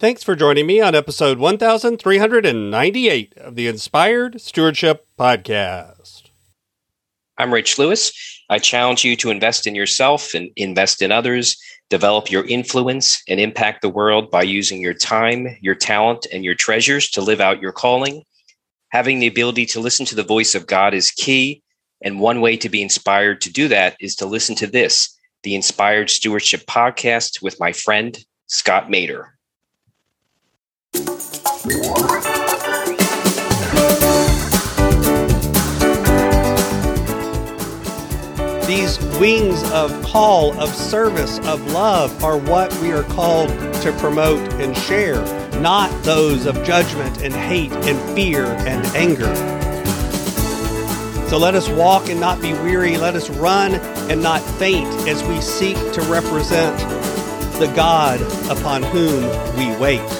Thanks for joining me on episode 1398 of the Inspired Stewardship Podcast. I'm Rich Lewis. I challenge you to invest in yourself and invest in others, develop your influence, and impact the world by using your time, your talent, and your treasures to live out your calling. Having the ability to listen to the voice of God is key. And one way to be inspired to do that is to listen to this, the Inspired Stewardship Podcast with my friend, Scott Maderer. These wings of call, of service, of love are what we are called to promote and share, not those of judgment and hate and fear and anger. So let us walk and not be weary. Let us run and not faint as we seek to represent the God upon whom we wait.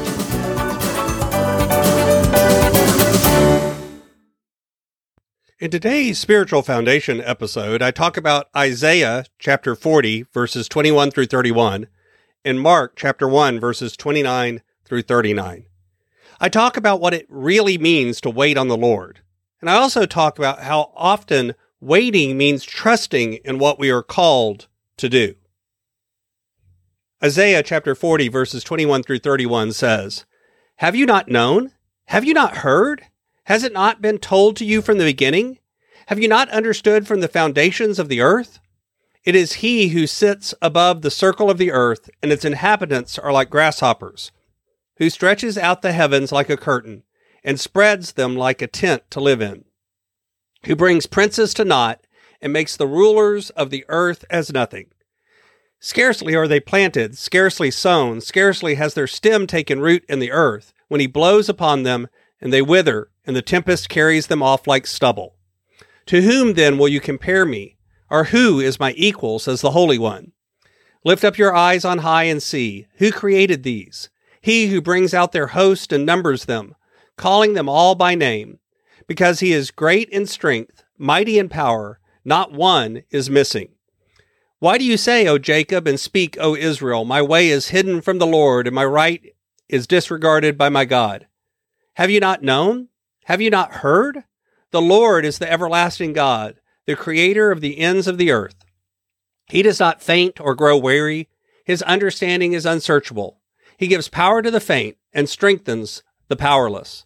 In today's Spiritual Foundation episode, I talk about Isaiah chapter 40, verses 21 through 31, and Mark chapter 1, verses 29 through 39. I talk about what it really means to wait on the Lord. And I also talk about how often waiting means trusting in what we are called to do. Isaiah chapter 40, verses 21 through 31 says, Have you not known? Have you not heard? Has it not been told to you from the beginning? Have you not understood from the foundations of the earth? It is he who sits above the circle of the earth, and its inhabitants are like grasshoppers, who stretches out the heavens like a curtain, and spreads them like a tent to live in, who brings princes to naught, and makes the rulers of the earth as nothing. Scarcely are they planted, scarcely sown, scarcely has their stem taken root in the earth, when he blows upon them, and they wither, and the tempest carries them off like stubble. To whom then will you compare me? Or who is my equal, says the Holy One? Lift up your eyes on high and see. Who created these? He who brings out their host and numbers them, calling them all by name. Because he is great in strength, mighty in power, not one is missing. Why do you say, O Jacob, and speak, O Israel, my way is hidden from the Lord, and my right is disregarded by my God? Have you not known? Have you not heard? The Lord is the everlasting God, the creator of the ends of the earth. He does not faint or grow weary. His understanding is unsearchable. He gives power to the faint and strengthens the powerless.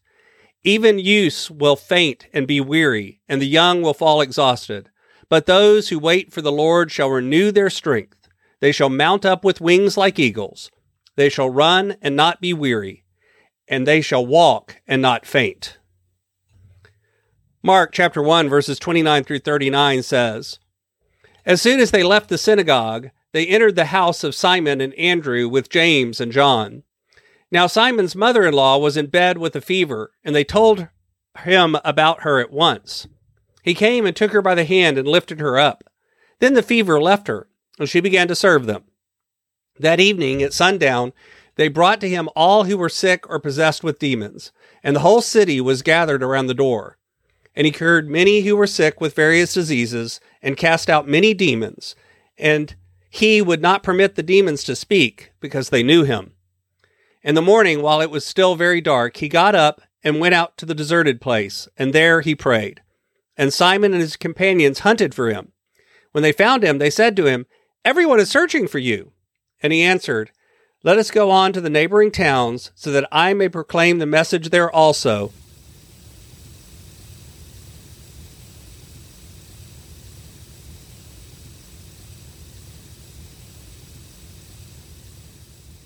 Even youths will faint and be weary, and the young will fall exhausted. But those who wait for the Lord shall renew their strength. They shall mount up with wings like eagles. They shall run and not be weary, and they shall walk and not faint. Mark chapter 1, verses 29 through 39 says, As soon as they left the synagogue, they entered the house of Simon and Andrew with James and John. Now Simon's mother in law was in bed with a fever, and they told him about her at once. He came and took her by the hand and lifted her up. Then the fever left her, and she began to serve them. That evening at sundown, they brought to him all who were sick or possessed with demons, and the whole city was gathered around the door. And he cured many who were sick with various diseases, and cast out many demons. And he would not permit the demons to speak, because they knew him. In the morning, while it was still very dark, he got up and went out to the deserted place, and there he prayed. And Simon and his companions hunted for him. When they found him, they said to him, Everyone is searching for you. And he answered, Let us go on to the neighboring towns, so that I may proclaim the message there also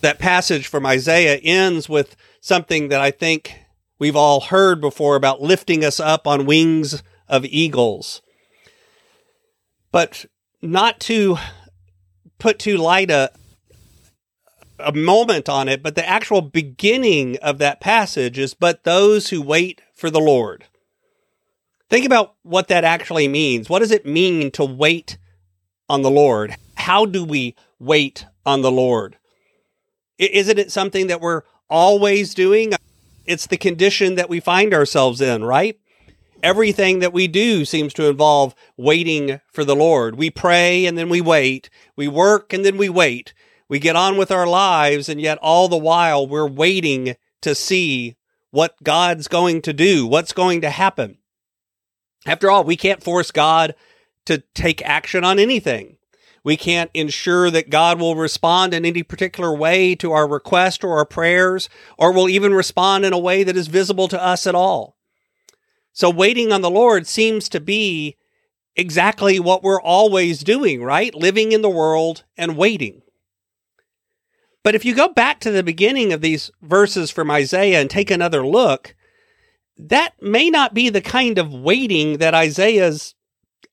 that passage from Isaiah ends with something that I think we've all heard before about lifting us up on wings of eagles. But not to put too light a, a moment on it, but the actual beginning of that passage is, but those who wait for the Lord. Think about what that actually means. What does it mean to wait on the Lord? How do we wait on the Lord? Isn't it something that we're always doing? It's the condition that we find ourselves in, right? Everything that we do seems to involve waiting for the Lord. We pray and then we wait. We work and then we wait. We get on with our lives, and yet all the while we're waiting to see what God's going to do, what's going to happen. After all, we can't force God to take action on anything. We can't ensure that God will respond in any particular way to our request or our prayers, or will even respond in a way that is visible to us at all. So waiting on the Lord seems to be exactly what we're always doing, right? Living in the world and waiting. But if you go back to the beginning of these verses from Isaiah and take another look, that may not be the kind of waiting that Isaiah's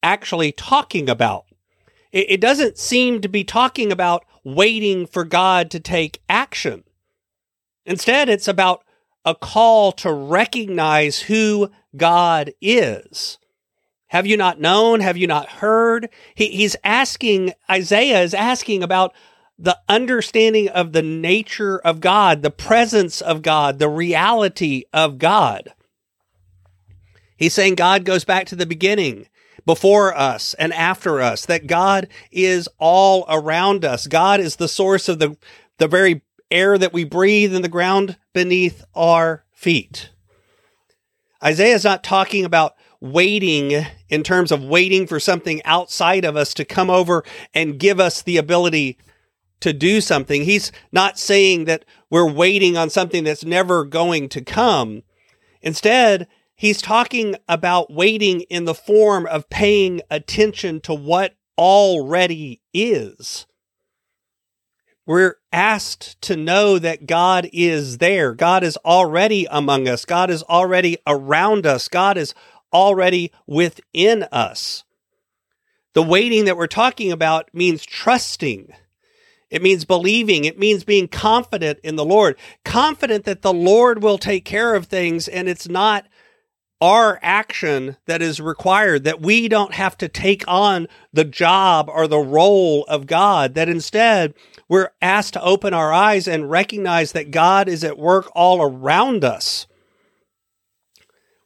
actually talking about. It, it doesn't seem to be talking about waiting for God to take action. Instead, it's about a call to recognize who God is. Have you not known? Have you not heard? He, he's asking, Isaiah is asking about the understanding of the nature of God, the presence of God, the reality of God. He's saying God goes back to the beginning, before us and after us, that God is all around us. God is the source of the, the very air that we breathe and the ground beneath our feet. Isaiah is not talking about waiting in terms of waiting for something outside of us to come over and give us the ability to do something. He's not saying that we're waiting on something that's never going to come. Instead, he's talking about waiting in the form of paying attention to what already is. We're asked to know that God is there. God is already among us. God is already around us. God is already within us. The waiting that we're talking about means trusting. It means believing. It means being confident in the Lord, confident that the Lord will take care of things and it's not our action that is required, that we don't have to take on the job or the role of God, that instead we're asked to open our eyes and recognize that God is at work all around us.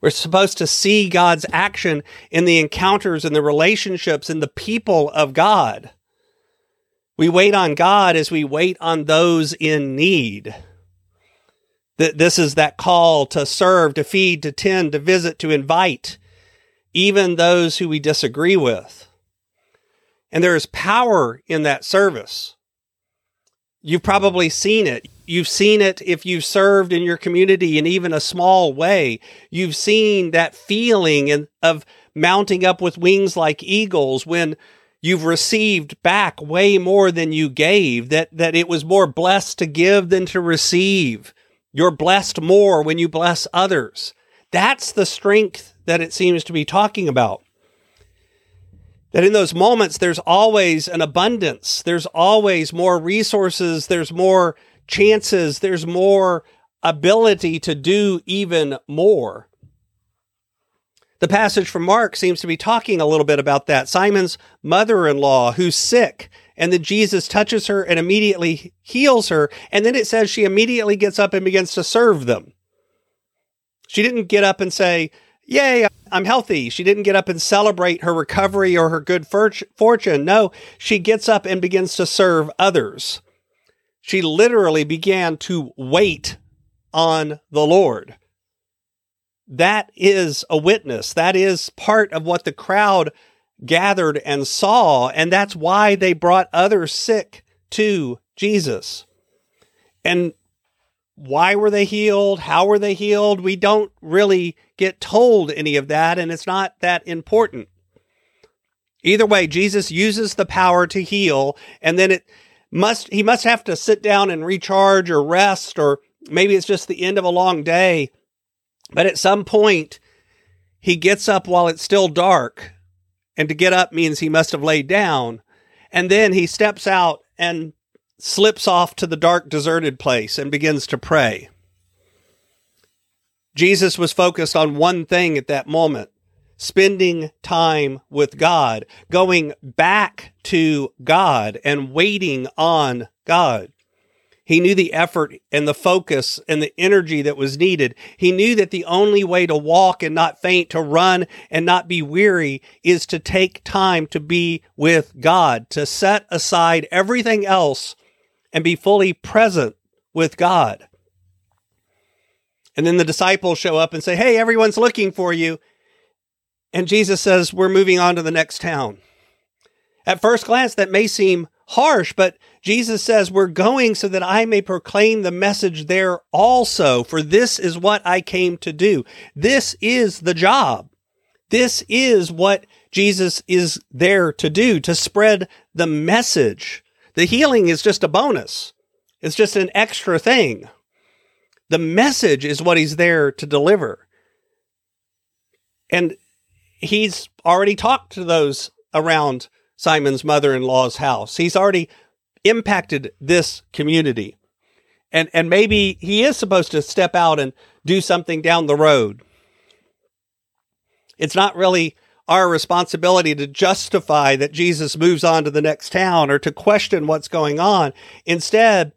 We're supposed to see God's action in the encounters and the relationships and the people of God. We wait on God as we wait on those in need. This is that call to serve, to feed, to tend, to visit, to invite, even those who we disagree with. And there is power in that service. You've probably seen it. You've seen it if you've served in your community in even a small way. You've seen that feeling of mounting up with wings like eagles when you've received back way more than you gave, that, that it was more blessed to give than to receive you're blessed more when you bless others. That's the strength that it seems to be talking about. That in those moments, there's always an abundance. There's always more resources. There's more chances. There's more ability to do even more. The passage from Mark seems to be talking a little bit about that. Simon's mother in law, who's sick, and then Jesus touches her and immediately heals her. And then it says she immediately gets up and begins to serve them. She didn't get up and say, Yay, I'm healthy. She didn't get up and celebrate her recovery or her good fortune. No, she gets up and begins to serve others. She literally began to wait on the Lord. That is a witness. That is part of what the crowd gathered and saw, and that's why they brought other sick to Jesus. And why were they healed? How were they healed? We don't really get told any of that, and it's not that important. Either way, Jesus uses the power to heal, and then it must he must have to sit down and recharge or rest, or maybe it's just the end of a long day. But at some point, he gets up while it's still dark and to get up means he must have laid down. And then he steps out and slips off to the dark, deserted place and begins to pray. Jesus was focused on one thing at that moment spending time with God, going back to God and waiting on God. He knew the effort and the focus and the energy that was needed. He knew that the only way to walk and not faint, to run and not be weary, is to take time to be with God, to set aside everything else and be fully present with God. And then the disciples show up and say, Hey, everyone's looking for you. And Jesus says, We're moving on to the next town. At first glance, that may seem harsh, but Jesus says, We're going so that I may proclaim the message there also, for this is what I came to do. This is the job. This is what Jesus is there to do, to spread the message. The healing is just a bonus. It's just an extra thing. The message is what he's there to deliver. And he's already talked to those around Simon's mother in law's house. He's already impacted this community. And, and maybe he is supposed to step out and do something down the road. It's not really our responsibility to justify that Jesus moves on to the next town or to question what's going on. Instead,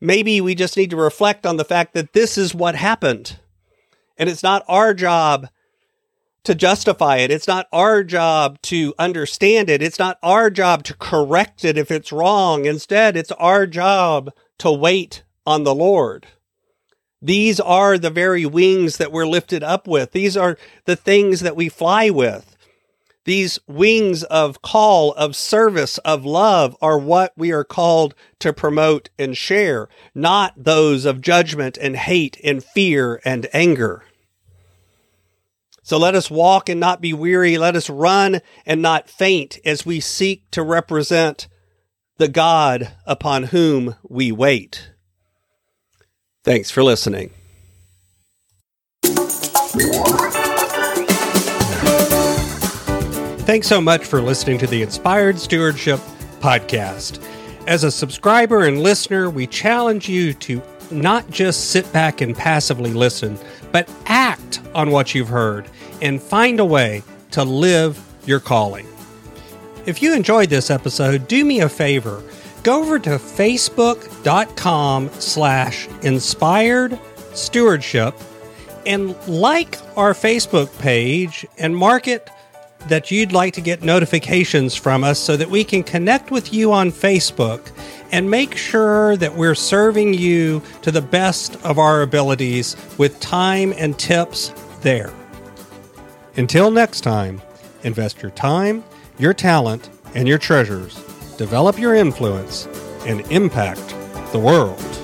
maybe we just need to reflect on the fact that this is what happened. And it's not our job to justify it. It's not our job to understand it. It's not our job to correct it if it's wrong. Instead, it's our job to wait on the Lord. These are the very wings that we're lifted up with. These are the things that we fly with. These wings of call, of service, of love are what we are called to promote and share, not those of judgment and hate and fear and anger. So let us walk and not be weary. Let us run and not faint as we seek to represent the God upon whom we wait. Thanks for listening. Thanks so much for listening to the Inspired Stewardship Podcast. As a subscriber and listener, we challenge you to not just sit back and passively listen, but act on what you've heard and find a way to live your calling. If you enjoyed this episode, do me a favor. Go over to facebook.com slash inspired stewardship and like our Facebook page and mark it that you'd like to get notifications from us so that we can connect with you on Facebook and make sure that we're serving you to the best of our abilities with time and tips there. Until next time, invest your time, your talent, and your treasures, develop your influence, and impact the world.